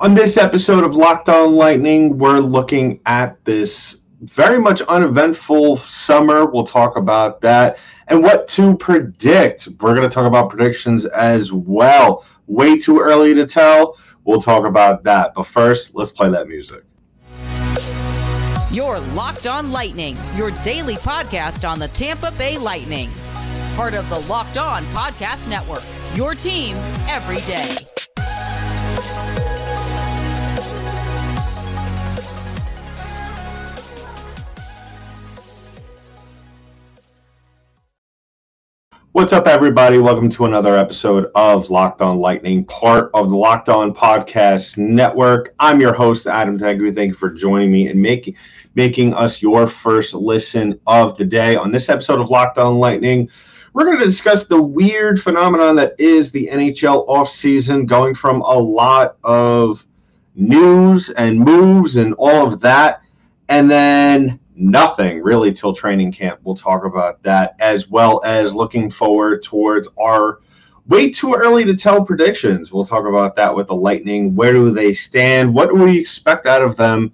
On this episode of Locked On Lightning, we're looking at this very much uneventful summer. We'll talk about that and what to predict. We're going to talk about predictions as well. Way too early to tell. We'll talk about that. But first, let's play that music. Your Locked On Lightning, your daily podcast on the Tampa Bay Lightning. Part of the Locked On Podcast Network, your team every day. What's up, everybody? Welcome to another episode of Locked On Lightning, part of the Locked On Podcast Network. I'm your host, Adam Tengu. Thank you for joining me and making making us your first listen of the day. On this episode of Locked On Lightning, we're going to discuss the weird phenomenon that is the NHL offseason, going from a lot of news and moves and all of that, and then nothing really till training camp. We'll talk about that as well as looking forward towards our way too early to tell predictions. We'll talk about that with the Lightning. Where do they stand? What do we expect out of them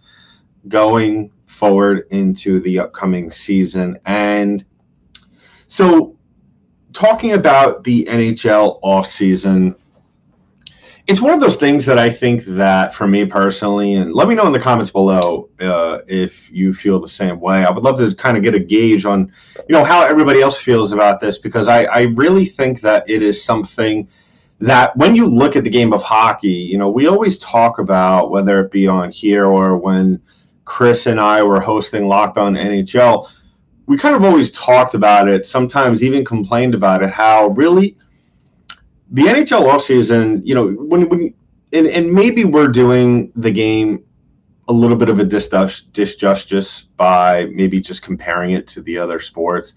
going forward into the upcoming season? And so, talking about the NHL offseason, it's one of those things that I think that for me personally, and let me know in the comments below uh, if you feel the same way. I would love to kind of get a gauge on, you know, how everybody else feels about this because I, I really think that it is something that when you look at the game of hockey, you know, we always talk about whether it be on here or when Chris and I were hosting Locked On NHL, we kind of always talked about it, sometimes even complained about it, how really the NHL offseason, you know, when when and, and maybe we're doing the game a little bit of a disjustice by maybe just comparing it to the other sports.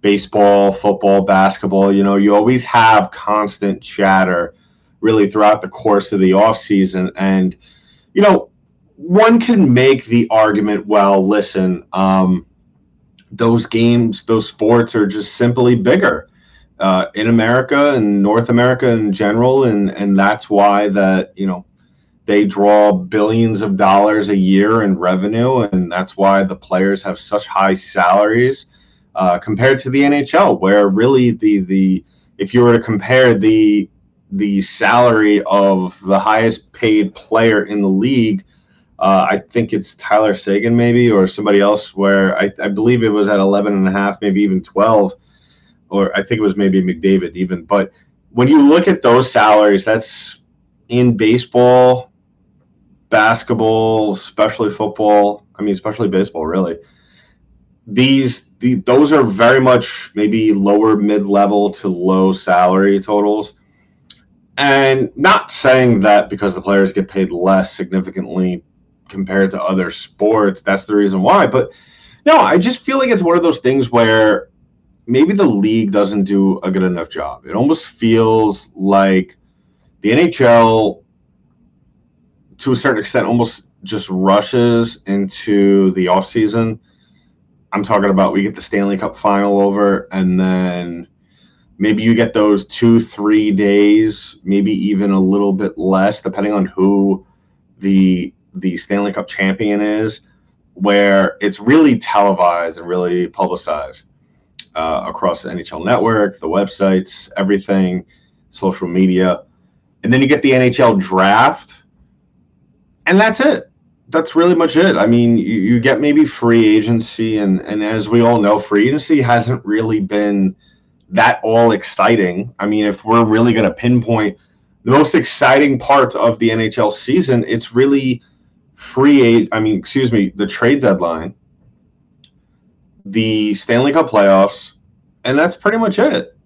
Baseball football basketball you know you always have constant chatter really throughout the course of the offseason. And you know one can make the argument well listen um, those games those sports are just simply bigger uh, in America and North America in general, and and that's why that you know they draw billions of dollars a year in revenue, and that's why the players have such high salaries uh, compared to the NHL, where really the the if you were to compare the the salary of the highest paid player in the league. Uh, I think it's Tyler Seguin, maybe, or somebody else, where I, I believe it was at 11 and a half, maybe even 12 or I think it was maybe McDavid even. But when you look at those salaries, that's in baseball, basketball, especially football. I mean, especially baseball, really. These the those are very much maybe lower mid level to low salary totals. And not saying that because the players get paid less significantly compared to other sports, that's the reason why. But no, I just feel like it's one of those things where maybe the league doesn't do a good enough job. It almost feels like the NHL, to a certain extent, almost just rushes into the offseason. I'm talking about we get the Stanley Cup final over, and then maybe you get those two, three days, maybe even a little bit less, depending on who the the Stanley Cup champion is, where it's really televised and really publicized uh, across the NHL network, the websites, everything, social media. And then you get the NHL draft, and that's it. That's really much it. I mean, you, you get maybe free agency, and, and as we all know, free agency hasn't really been that all exciting. I mean, if we're really going to pinpoint the most exciting part of the NHL season, it's really free. I mean, excuse me, the trade deadline the Stanley Cup playoffs, and that's pretty much it.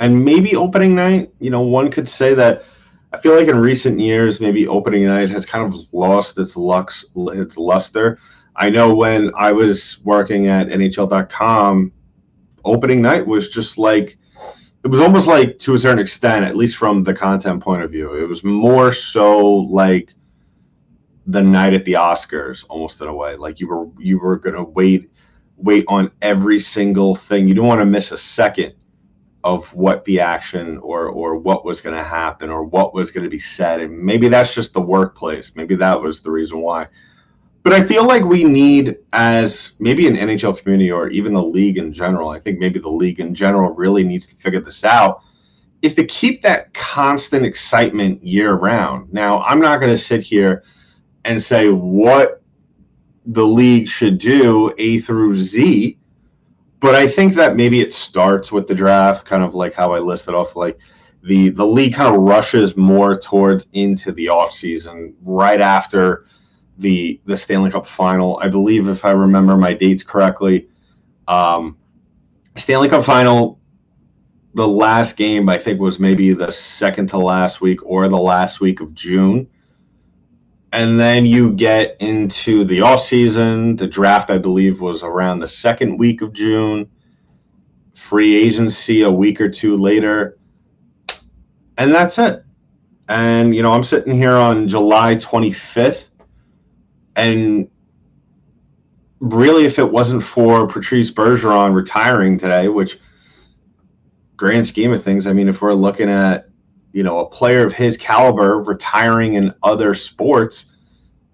And maybe opening night, you know, one could say that I feel like in recent years, maybe opening night has kind of lost its lux, its luster. I know when I was working at NHL.com, opening night was just like it was almost like to a certain extent, at least from the content point of view, it was more so like the night at the Oscars, almost in a way. Like you were you were gonna wait wait on every single thing. You don't want to miss a second of what the action or or what was going to happen or what was going to be said and maybe that's just the workplace. Maybe that was the reason why. But i feel like we need as maybe an nhl community or even the league in general i think maybe the league in general really needs to figure this out is to keep that constant excitement year round. Now i'm not going to sit here and say what the league should do a through z but I think that maybe it starts with the draft, kind of like how I listed off, like the the league kind of rushes more towards into the off season right after the the Stanley Cup final. I believe, if I remember my dates correctly, um, Stanley Cup final. The last game I think was maybe the second to last week or the last week of June and then you get into the off season. The draft, I believe, was around the second week of June. Free agency a week or two later, and that's it. And you know, I'm sitting here on July 25th, and really, if it wasn't for Patrice Bergeron retiring today, which grand scheme of things, I mean, if we're looking at you know, a player of his caliber retiring in other sports,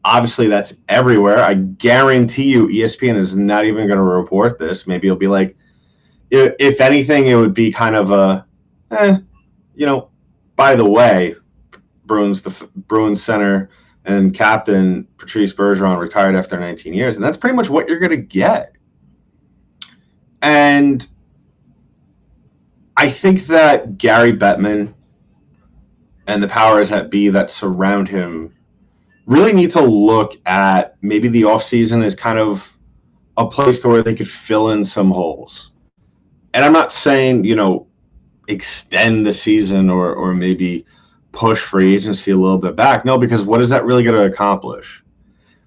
obviously that's everywhere. I guarantee you ESPN is not even going to report this. Maybe it'll be like, if anything, it would be kind of a, eh, you know, by the way, Bruins, the Bruins center and captain Patrice Bergeron retired after 19 years. And that's pretty much what you're going to get. And I think that Gary Bettman and the powers that be that surround him really need to look at maybe the offseason as kind of a place where they could fill in some holes. And I'm not saying, you know, extend the season or or maybe push free agency a little bit back. No, because what is that really going to accomplish?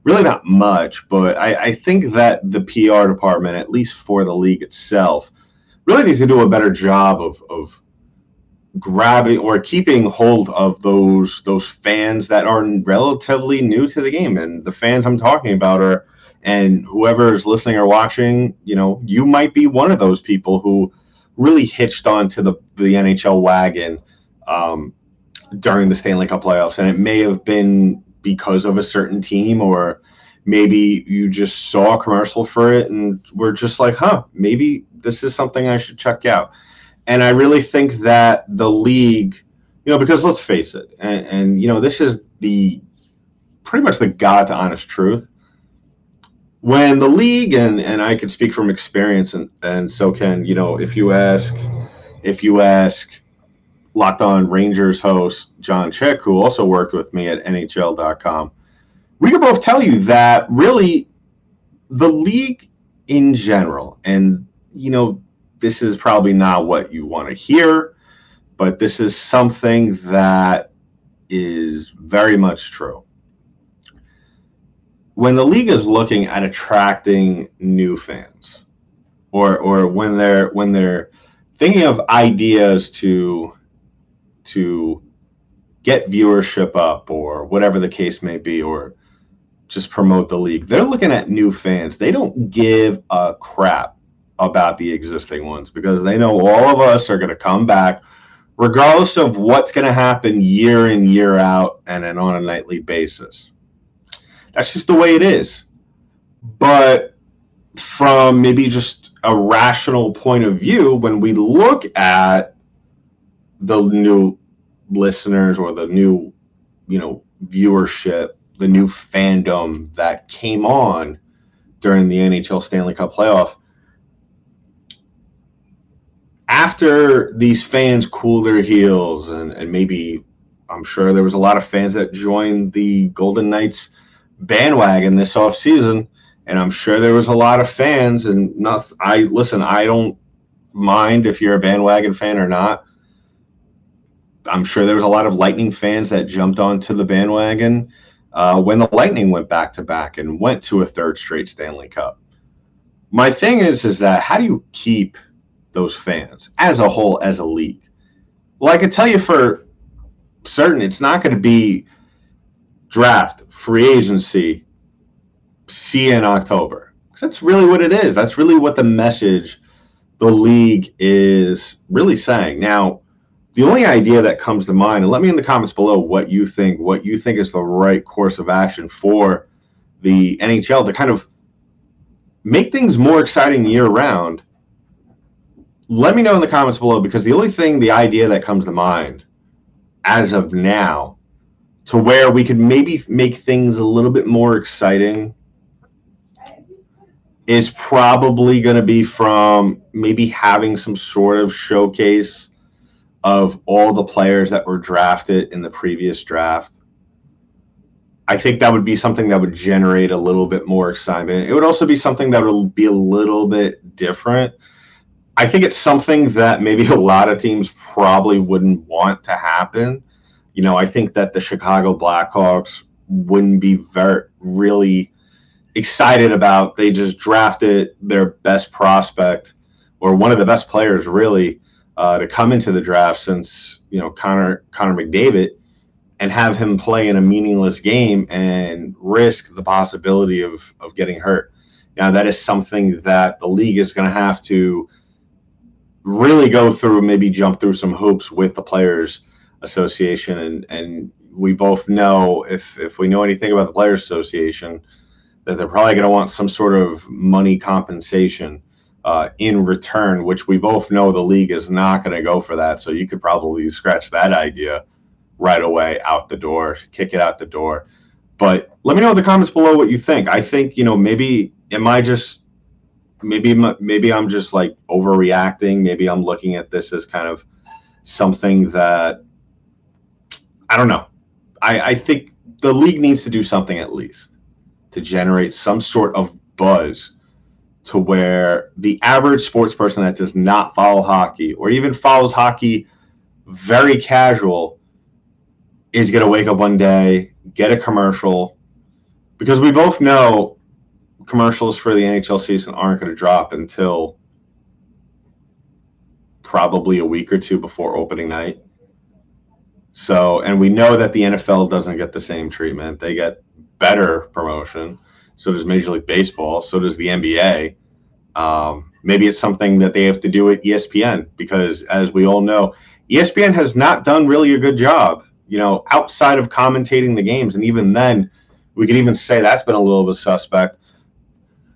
Really not much, but I, I think that the PR department, at least for the league itself, really needs to do a better job of, of grabbing or keeping hold of those those fans that are relatively new to the game. And the fans i'm talking about are and whoever is listening or watching you know you might be one of those people who really hitched onto the the nhl wagon um, during the stanley cup playoffs. And it may have been because of a certain team or maybe you just saw a commercial for it and we're just like huh maybe this is something i should check out and I really think that the league, you know, because let's face it, and, and you know, this is the pretty much the God to honest truth. When the league, and, and I can speak from experience, and, and so can, you know, if you ask, if you ask Locked On Rangers host John Chick, who also worked with me at NHL.com, we can both tell you that really the league in general, and, you know, this is probably not what you want to hear, but this is something that is very much true. When the league is looking at attracting new fans, or or when they're when they're thinking of ideas to to get viewership up or whatever the case may be, or just promote the league. They're looking at new fans. They don't give a crap about the existing ones because they know all of us are going to come back regardless of what's going to happen year in year out and then on a nightly basis. That's just the way it is. But from maybe just a rational point of view when we look at the new listeners or the new you know viewership the new fandom that came on during the NHL Stanley Cup playoff after these fans cool their heels and, and maybe I'm sure there was a lot of fans that joined the Golden Knights bandwagon this off season, and I'm sure there was a lot of fans and not I listen, I don't mind if you're a bandwagon fan or not. I'm sure there was a lot of Lightning fans that jumped onto the bandwagon uh, when the Lightning went back to back and went to a third straight Stanley Cup. My thing is, is that how do you keep those fans as a whole, as a league. Well, I can tell you for certain, it's not going to be draft, free agency, see in October. Because that's really what it is. That's really what the message the league is really saying. Now, the only idea that comes to mind, and let me in the comments below what you think, what you think is the right course of action for the NHL to kind of make things more exciting year round. Let me know in the comments below because the only thing, the idea that comes to mind as of now, to where we could maybe make things a little bit more exciting is probably going to be from maybe having some sort of showcase of all the players that were drafted in the previous draft. I think that would be something that would generate a little bit more excitement. It would also be something that would be a little bit different. I think it's something that maybe a lot of teams probably wouldn't want to happen. You know, I think that the Chicago Blackhawks wouldn't be very really excited about. They just drafted their best prospect or one of the best players really uh, to come into the draft since you know Connor Connor McDavid and have him play in a meaningless game and risk the possibility of of getting hurt. Now that is something that the league is going to have to really go through, maybe jump through some hoops with the players association and and we both know if if we know anything about the players association that they're probably going to want some sort of money compensation uh, in return, which we both know the league is not going to go for that. So you could probably scratch that idea right away out the door, kick it out the door. But let me know in the comments below what you think. I think you know maybe am I just maybe maybe I'm just like overreacting. Maybe I'm looking at this as kind of something that I don't know. I, I think the league needs to do something at least to generate some sort of buzz to where the average sports person that does not follow hockey or even follows hockey very casual is going to wake up one day, get a commercial, because we both know commercials for the NHL season aren't going to drop until probably a week or two before opening night. So, and we know that the NFL doesn't get the same treatment. They get better promotion. So does Major League Baseball. So does the NBA. Um, maybe it's something that they have to do at ESPN because, as we all know, ESPN has not done really a good job, you know, outside of commentating the games. And even then, we could even say that's been a little bit suspect.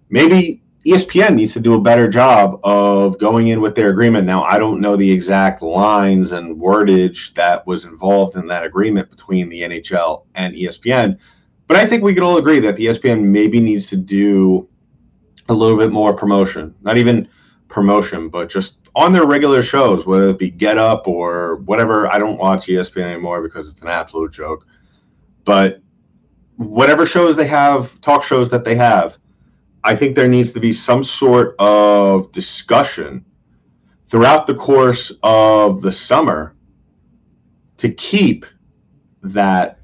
Maybe ESPN needs to do a better job of going in with their agreement. Now, I don't know the exact lines and wordage that was involved in that agreement between the NHL and ESPN, but I think we could all agree that the ESPN maybe needs to do a little bit more promotion. Not even promotion, but just on their regular shows, whether it be Get Up or whatever. I don't watch ESPN anymore because it's an absolute joke. But whatever shows they have, talk shows that they have, I think there needs to be some sort of discussion throughout the course of the summer to keep that,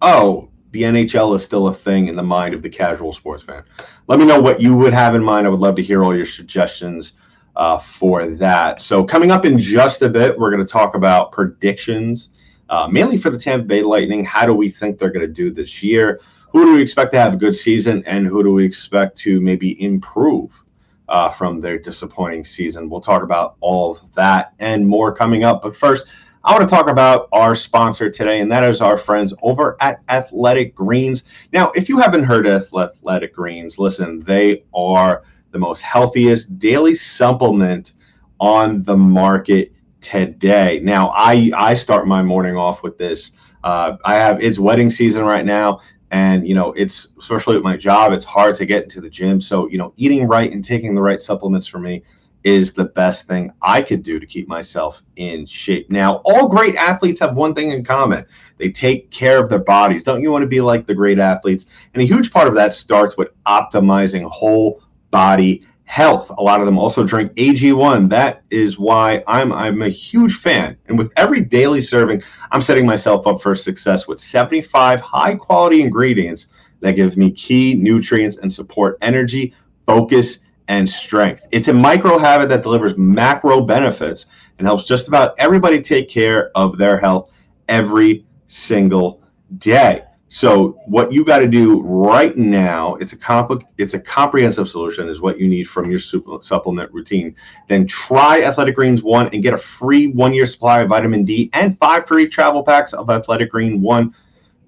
oh, the NHL is still a thing in the mind of the casual sports fan. Let me know what you would have in mind. I would love to hear all your suggestions uh, for that. So, coming up in just a bit, we're going to talk about predictions, uh, mainly for the Tampa Bay Lightning. How do we think they're going to do this year? Who do we expect to have a good season and who do we expect to maybe improve uh, from their disappointing season? We'll talk about all of that and more coming up. But first, I want to talk about our sponsor today, and that is our friends over at Athletic Greens. Now, if you haven't heard of Athletic Greens, listen, they are the most healthiest daily supplement on the market today. Now, I I start my morning off with this. Uh, I have it's wedding season right now, and you know it's especially with my job it's hard to get into the gym. So you know eating right and taking the right supplements for me is the best thing i could do to keep myself in shape. Now all great athletes have one thing in common. They take care of their bodies. Don't you want to be like the great athletes? And a huge part of that starts with optimizing whole body health. A lot of them also drink AG1. That is why I'm I'm a huge fan. And with every daily serving, I'm setting myself up for success with 75 high quality ingredients that give me key nutrients and support energy, focus, and strength. It's a micro habit that delivers macro benefits and helps just about everybody take care of their health every single day. So what you got to do right now, it's a compli- it's a comprehensive solution is what you need from your supplement routine. Then try Athletic Greens 1 and get a free 1-year supply of vitamin D and 5 free travel packs of Athletic Green 1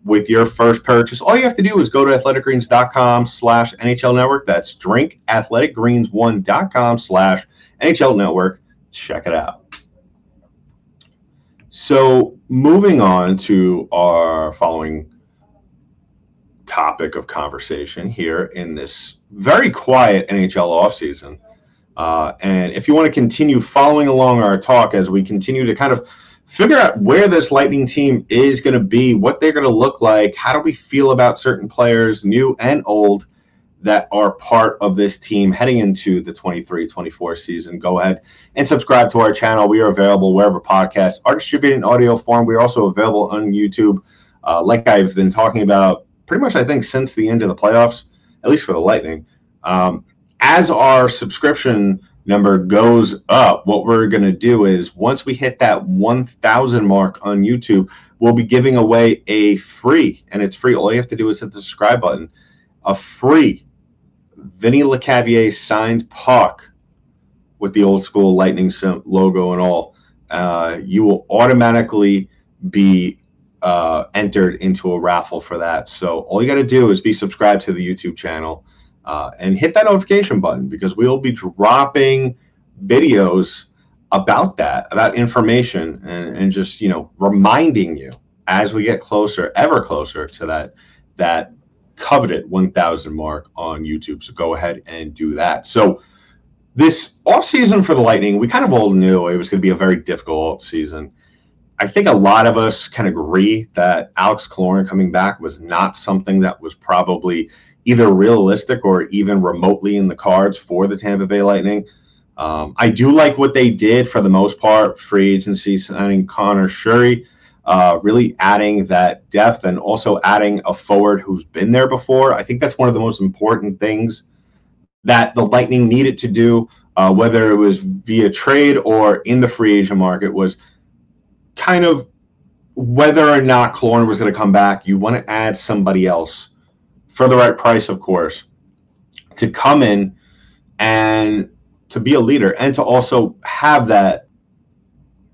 with your first purchase. All you have to do is go to athleticgreens.com slash NHL Network. That's drinkathleticgreens1.com slash NHL Network. Check it out. So moving on to our following topic of conversation here in this very quiet NHL offseason. Uh, and if you want to continue following along our talk as we continue to kind of figure out where this Lightning team is going to be, what they're going to look like, how do we feel about certain players, new and old, that are part of this team heading into the 23 24 season, go ahead and subscribe to our channel. We are available wherever podcasts are distributed in audio form. We are also available on YouTube. Uh, like I've been talking about pretty much, I think, since the end of the playoffs, at least for the Lightning. Um, as our subscription number goes up, what we're going to do is once we hit that 1,000 mark on YouTube, we'll be giving away a free, and it's free. All you have to do is hit the subscribe button, a free Vinny Lecavalier signed puck with the old school Lightning logo and all. Uh, you will automatically be uh, entered into a raffle for that. So all you got to do is be subscribed to the YouTube channel uh, and hit that notification button because we'll be dropping videos about that, about information, and, and just you know reminding you as we get closer, ever closer to that that coveted 1,000 mark on YouTube. So go ahead and do that. So this off season for the Lightning, we kind of all knew it was going to be a very difficult season. I think a lot of us can agree that Alex Killorn coming back was not something that was probably either realistic or even remotely in the cards for the Tampa Bay Lightning. Um, I do like what they did for the most part, free agency signing Conor Sheary, uh, really adding that depth and also adding a forward who's been there before. I think that's one of the most important things that the Lightning needed to do, uh, whether it was via trade or in the free agent market, was – kind of whether or not Killorn was going to come back, you want to add somebody else for the right price, of course, to come in and to be a leader and to also have that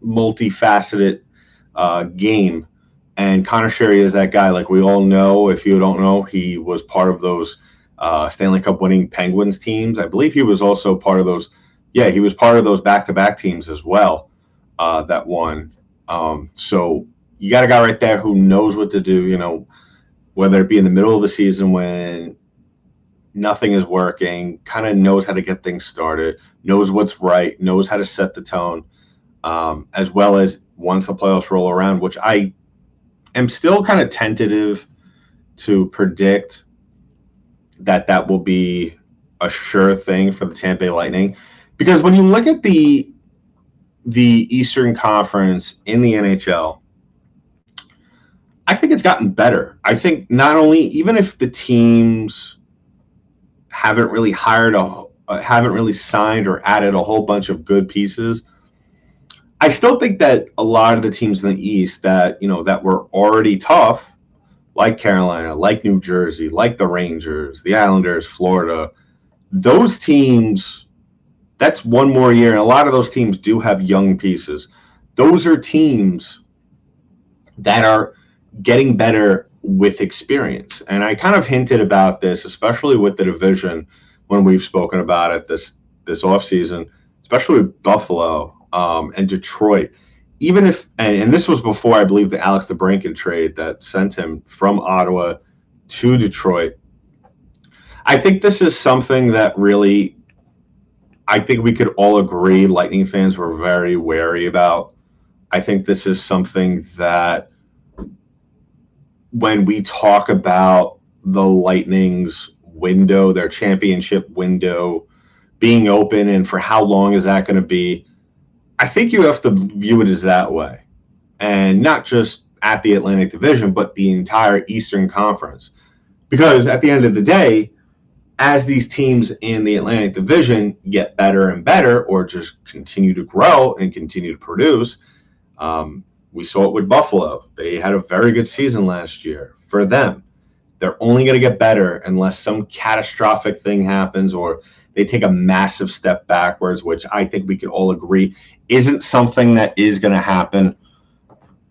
multifaceted uh, game. And Conor Sheary is that guy. Like we all know, if you don't know, he was part of those uh, Stanley Cup winning Penguins teams. I believe he was also part of those. Yeah, he was part of those back to back teams as well uh, that won. Um, so you got a guy right there who knows what to do, you know, whether it be in the middle of the season when nothing is working, kind of knows how to get things started, knows what's right, knows how to set the tone, um, as well as once the playoffs roll around, which I am still kind of tentative to predict that that will be a sure thing for the Tampa Bay Lightning. Because when you look at the the Eastern Conference in the NHL, I think it's gotten better. I think not only even if the teams haven't really hired a uh, haven't really signed or added a whole bunch of good pieces, I still think that a lot of the teams in the East that you know that were already tough, like Carolina, like New Jersey, like the Rangers, the Islanders, Florida, those teams that's one more year. And a lot of those teams do have young pieces. Those are teams that are getting better with experience. And I kind of hinted about this, especially with the division when we've spoken about it this this offseason, especially with Buffalo um, and Detroit. Even if and, and this was before I believe the Alex DeBrincat trade that sent him from Ottawa to Detroit. I think this is something that really I think we could all agree Lightning fans were very wary about. I think this is something that when we talk about the Lightning's window, their championship window being open, and for how long is that going to be? I think you have to view it as that way. And not just at the Atlantic Division, but the entire Eastern Conference. Because at the end of the day, as these teams in the Atlantic Division get better and better, or just continue to grow and continue to produce, um, we saw it with Buffalo. They had a very good season last year. for them. They're only going to get better unless some catastrophic thing happens or they take a massive step backwards, which I think we could all agree isn't something that is going to happen.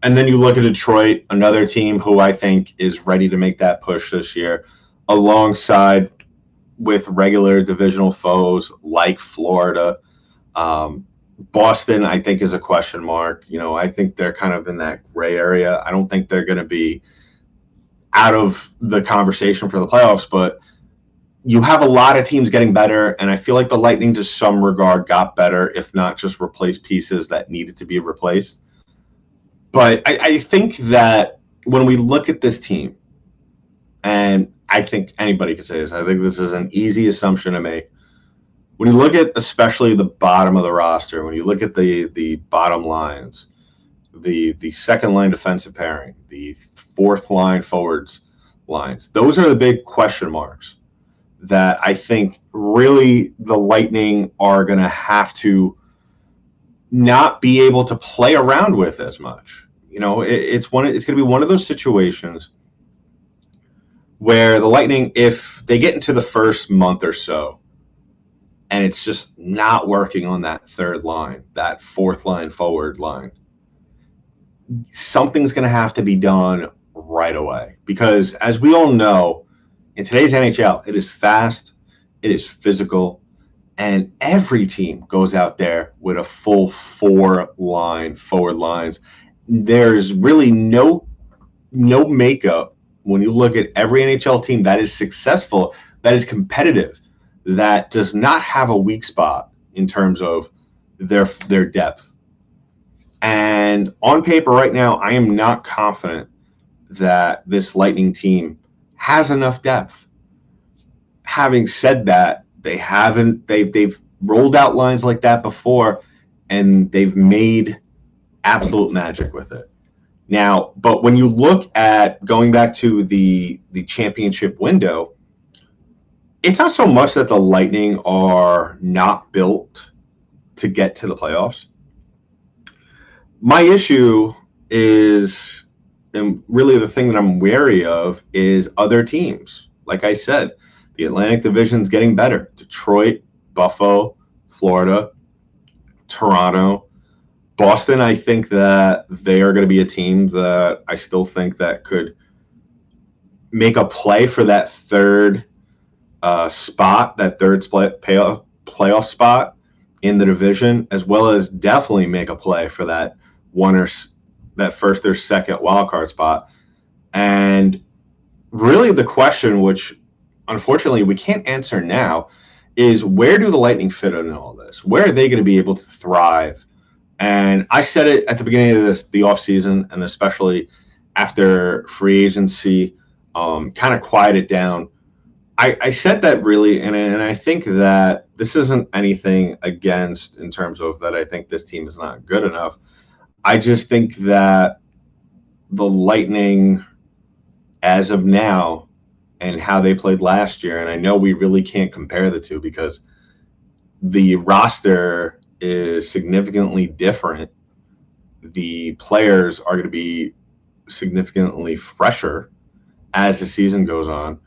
And then you look at Detroit, another team who I think is ready to make that push this year, alongside with regular divisional foes like Florida. Um, Boston, I think, is a question mark. You know, I think they're kind of in that gray area. I don't think they're going to be out of the conversation for the playoffs, but you have a lot of teams getting better, and I feel like the Lightning, to some regard, got better, if not just replaced pieces that needed to be replaced. But I, I think that when we look at this team, and I think anybody could say this, I think this is an easy assumption to make. When you look at especially the bottom of the roster, when you look at the the bottom lines, the the second line defensive pairing, the fourth line forwards lines, those are the big question marks that I think really the Lightning are going to have to not be able to play around with as much. You know, it, it's one. It's going to be one of those situations where the Lightning, if they get into the first month or so, and it's just not working on that third line, that fourth line forward line, something's going to have to be done right away. Because as we all know, in today's NHL, it is fast, it is physical, and every team goes out there with a full four line forward lines. There's really no no makeup when you look at every NHL team that is successful, that is competitive, that does not have a weak spot in terms of their their depth. And on paper right now, I am not confident that this Lightning team has enough depth. Having said that, they haven't they've they've rolled out lines like that before and they've made absolute magic with it. Now, but when you look at going back to the the championship window, it's not so much that the Lightning are not built to get to the playoffs. My issue is and really the thing that I'm wary of is other teams. Like I said, the Atlantic Division's getting better. Detroit, Buffalo, Florida, Toronto, Boston. I think that they are going to be a team that I still think that could make a play for that third uh, spot, that third split playoff playoff spot in the division, as well as definitely make a play for that one or that first or second wild card spot. And really, the question, which unfortunately we can't answer now, is where do the Lightning fit in all this? Where are they going to be able to thrive? And I said it at the beginning of this, the offseason, and especially after free agency um, kind of quieted down. I, I said that really, and, and I think that this isn't anything against in terms of that I think this team is not good enough. I just think that the Lightning, as of now, and how they played last year, and I know we really can't compare the two because the roster is significantly different. The players are going to be significantly fresher as the season goes on.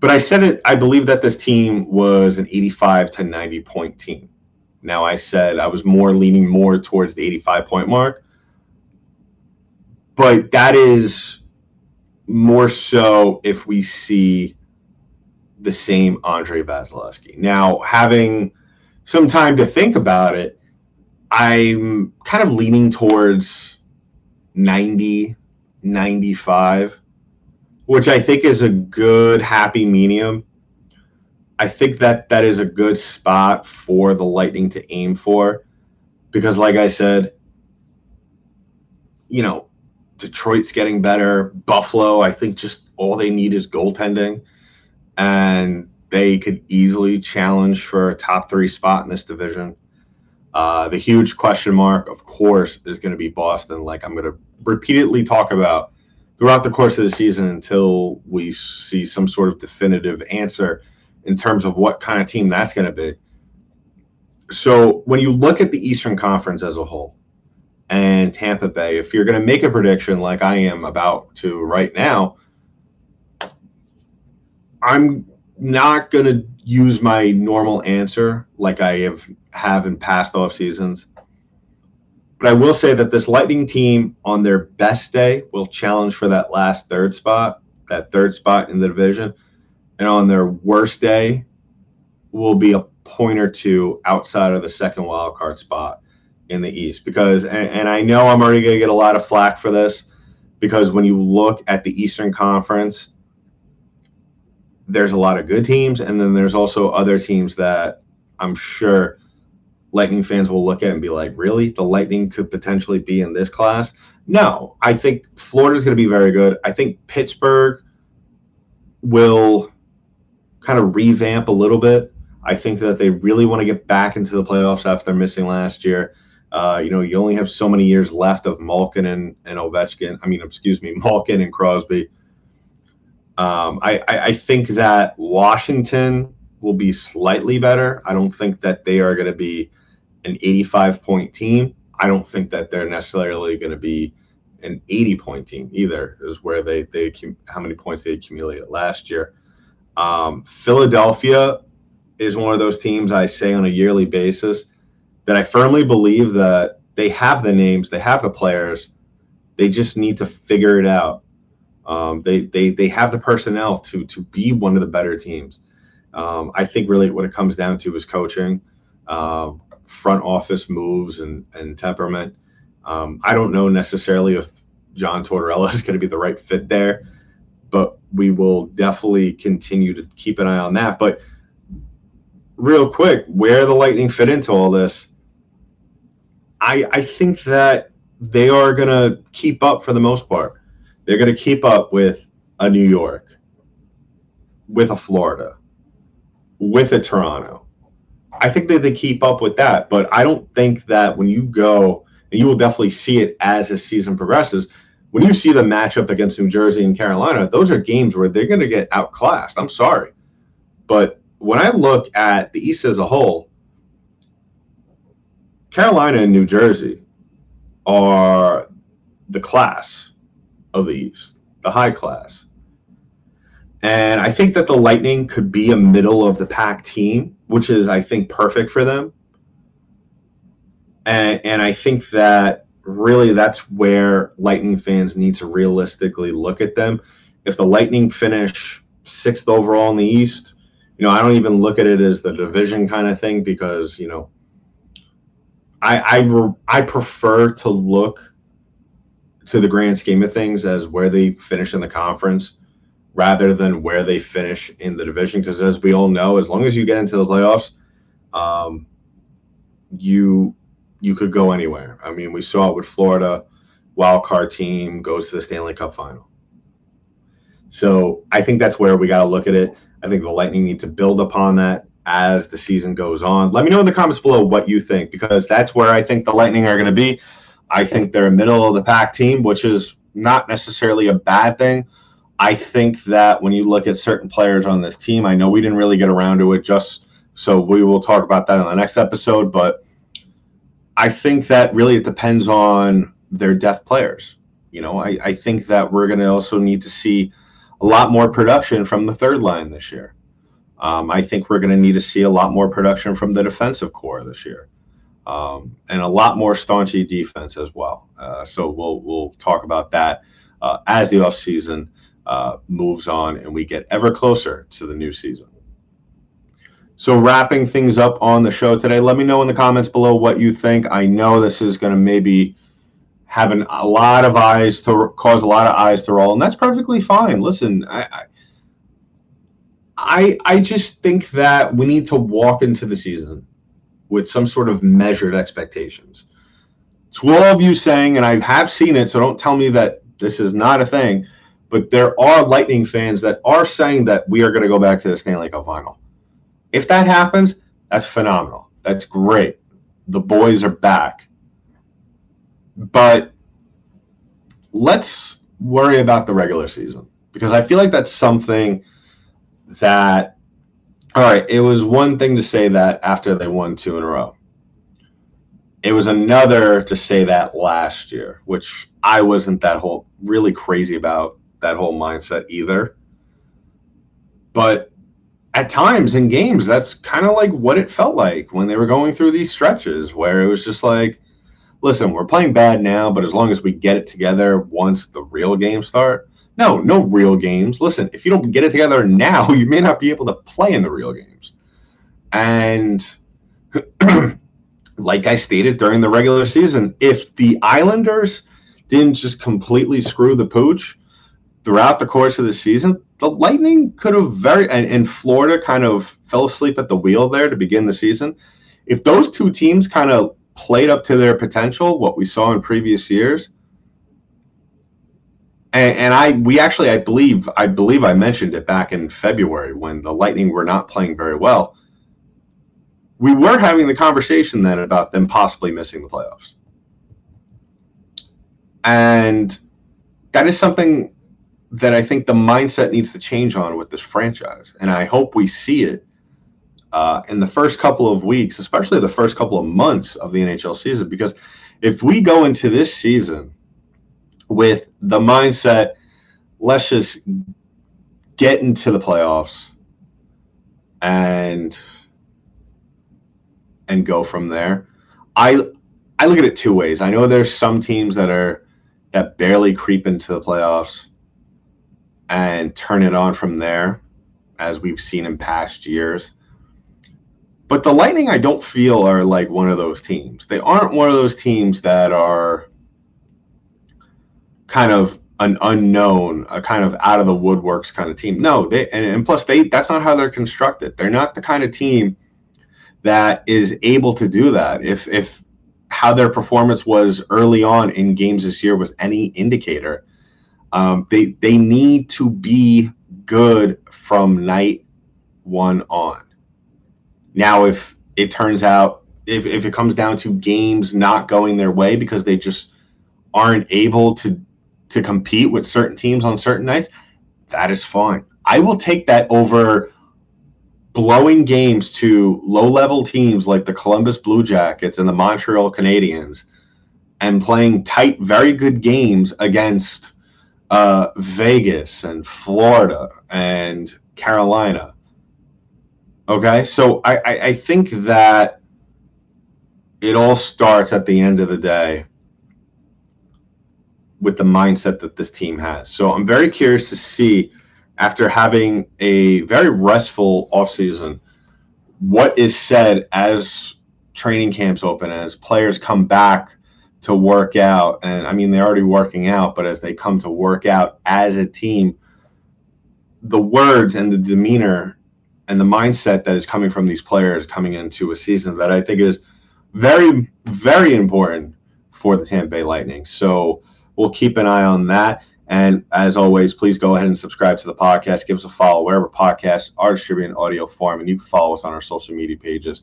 But I said it, I believe that this team was an 85 to 90 point team. Now, I said I was more leaning more towards the 85 point mark, but that is more so if we see the same Andrei Vasilevskiy. Now, having some time to think about it, I'm kind of leaning towards 90, 95, which I think is a good happy medium. I think that that is a good spot for the Lightning to aim for because, like I said, you know, Detroit's getting better. Buffalo, I think just all they need is goaltending, and they could easily challenge for a top three spot in this division. Uh, the huge question mark, of course, is going to be Boston. Like I'm going to repeatedly talk about throughout the course of the season until we see some sort of definitive answer in terms of what kind of team that's going to be. So when you look at the Eastern Conference as a whole, and Tampa Bay. If you're going to make a prediction like I am about to right now, I'm not going to use my normal answer like I have have in past off seasons. But I will say that this Lightning team on their best day will challenge for that last third spot, that third spot in the division. And on their worst day will be a point or two outside of the second wild card spot in the East. Because and, and I know I'm already gonna get a lot of flack for this because when you look at the Eastern Conference, there's a lot of good teams, and then there's also other teams that I'm sure Lightning fans will look at and be like, really? The Lightning could potentially be in this class? No, I think Florida's going to be very good. I think Pittsburgh will kind of revamp a little bit. I think that they really want to get back into the playoffs after missing last year. Uh, you know, you only have so many years left of Malkin and, and Ovechkin. I mean, excuse me, Malkin and Crosby. Um, I, I, think that Washington will be slightly better. I don't think that they are going to be an 85 point team. I don't think that they're necessarily going to be an 80 point team either. Is where they they how many points they accumulated last year. Um, Philadelphia is one of those teams I say on a yearly basis that I firmly believe that they have the names, they have the players, they just need to figure it out. Um, they they they have the personnel to to be one of the better teams. Um, I think really what it comes down to is coaching, uh, front office moves, and and temperament. Um, I don't know necessarily if John Tortorella is going to be the right fit there, but we will definitely continue to keep an eye on that. But real quick, where the Lightning fit into all this, I I think that they are going to keep up for the most part. They're going to keep up with a New York, with a Florida, with a Toronto. I think that they keep up with that, but I don't think that when you go, and you will definitely see it as the season progresses, when you see the matchup against New Jersey and Carolina, those are games where they're going to get outclassed. I'm sorry. But when I look at the East as a whole, Carolina and New Jersey are the class of the East, the high class. And I think that the Lightning could be a middle of the pack team, which is, I think, perfect for them. And, and I think that really that's where Lightning fans need to realistically look at them. If the Lightning finish sixth overall in the East, you know, I don't even look at it as the division kind of thing because, you know, I I, I prefer to look to the grand scheme of things as where they finish in the conference rather than where they finish in the division. Because as we all know, as long as you get into the playoffs, um, you you could go anywhere. I mean, we saw it with Florida, wild card team goes to the Stanley Cup final. So I think that's where we got to look at it. I think the Lightning need to build upon that as the season goes on. Let me know in the comments below what you think because that's where I think the Lightning are going to be. I think they're a middle of the pack team, which is not necessarily a bad thing. I think that when you look at certain players on this team, I know we didn't really get around to it just so we will talk about that in the next episode, but I think that really it depends on their depth players. You know, I, I think that we're going to also need to see a lot more production from the third line this year. Um, I think we're going to need to see a lot more production from the defensive core this year um, and a lot more staunchy defense as well. Uh, so we'll we'll talk about that uh, as the offseason uh, moves on and we get ever closer to the new season. So wrapping things up on the show today, let me know in the comments below what you think. I know this is going to maybe having a lot of eyes to cause a lot of eyes to roll, and that's perfectly fine. Listen, I, I I just think that we need to walk into the season with some sort of measured expectations. To all of you saying, and I have seen it, so don't tell me that this is not a thing, but there are Lightning fans that are saying that we are going to go back to the Stanley Cup final. If that happens, that's phenomenal. That's great. The boys are back. But let's worry about the regular season because I feel like that's something that all right, it was one thing to say that after they won two in a row. It was another to say that last year, which I wasn't that whole really crazy about that whole mindset either. But at times in games, that's kind of like what it felt like when they were going through these stretches where it was just like, listen, we're playing bad now, but as long as we get it together once the real games start, no, no real games. Listen, if you don't get it together now, you may not be able to play in the real games. And like I stated during the regular season, if the Islanders didn't just completely screw the pooch throughout the course of the season, the Lightning could have very and, and Florida kind of fell asleep at the wheel there to begin the season. If those two teams kind of played up to their potential, what we saw in previous years, and, and, I we actually I believe I believe I mentioned it back in February when the Lightning were not playing very well. We were having the conversation then about them possibly missing the playoffs. And that is something that I think the mindset needs to change on with this franchise. And I hope we see it uh, in the first couple of weeks, especially the first couple of months of the NHL season. Because if we go into this season with the mindset, let's just get into the playoffs and and go from there. I I look at it two ways. I know there's some teams that are that barely creep into the playoffs and turn it on from there, as we've seen in past years. But the Lightning, I don't feel are like one of those teams. They aren't one of those teams that are kind of an unknown, a kind of out of the woodworks kind of team. No, they and, and plus they that's not how they're constructed. They're not the kind of team that is able to do that. If if how their performance was early on in games this year was any indicator, um, they they need to be good from night one on. Now, if it turns out if, if it comes down to games not going their way because they just aren't able to to compete with certain teams on certain nights, that is fine. I will take that over blowing games to low level teams like the Columbus Blue Jackets and the Montreal Canadiens and playing tight, very good games against uh, Vegas and Florida and Carolina. Okay, so I, I, I think that it all starts at the end of the day with the mindset that this team has. So I'm very curious to see after having a very restful offseason what is said as training camps open as players come back to work out and I mean they're already working out but as they come to work out as a team the words and the demeanor and the mindset that is coming from these players coming into a season that I think is very very important for the Tampa Bay Lightning. So we'll keep an eye on that. And as always, please go ahead and subscribe to the podcast. Give us a follow wherever podcasts are distributed in audio form. And you can follow us on our social media pages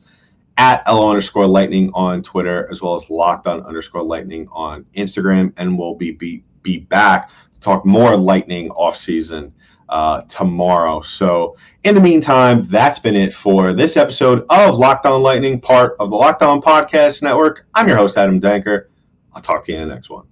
at LO underscore lightning on Twitter, as well as locked on underscore lightning on Instagram. And we'll be, be, be back to talk more lightning off season uh, tomorrow. So, in the meantime, that's been it for this episode of Locked On Lightning, part of the Locked On Podcast Network. I'm your host, Adam Danker. I'll talk to you in the next one.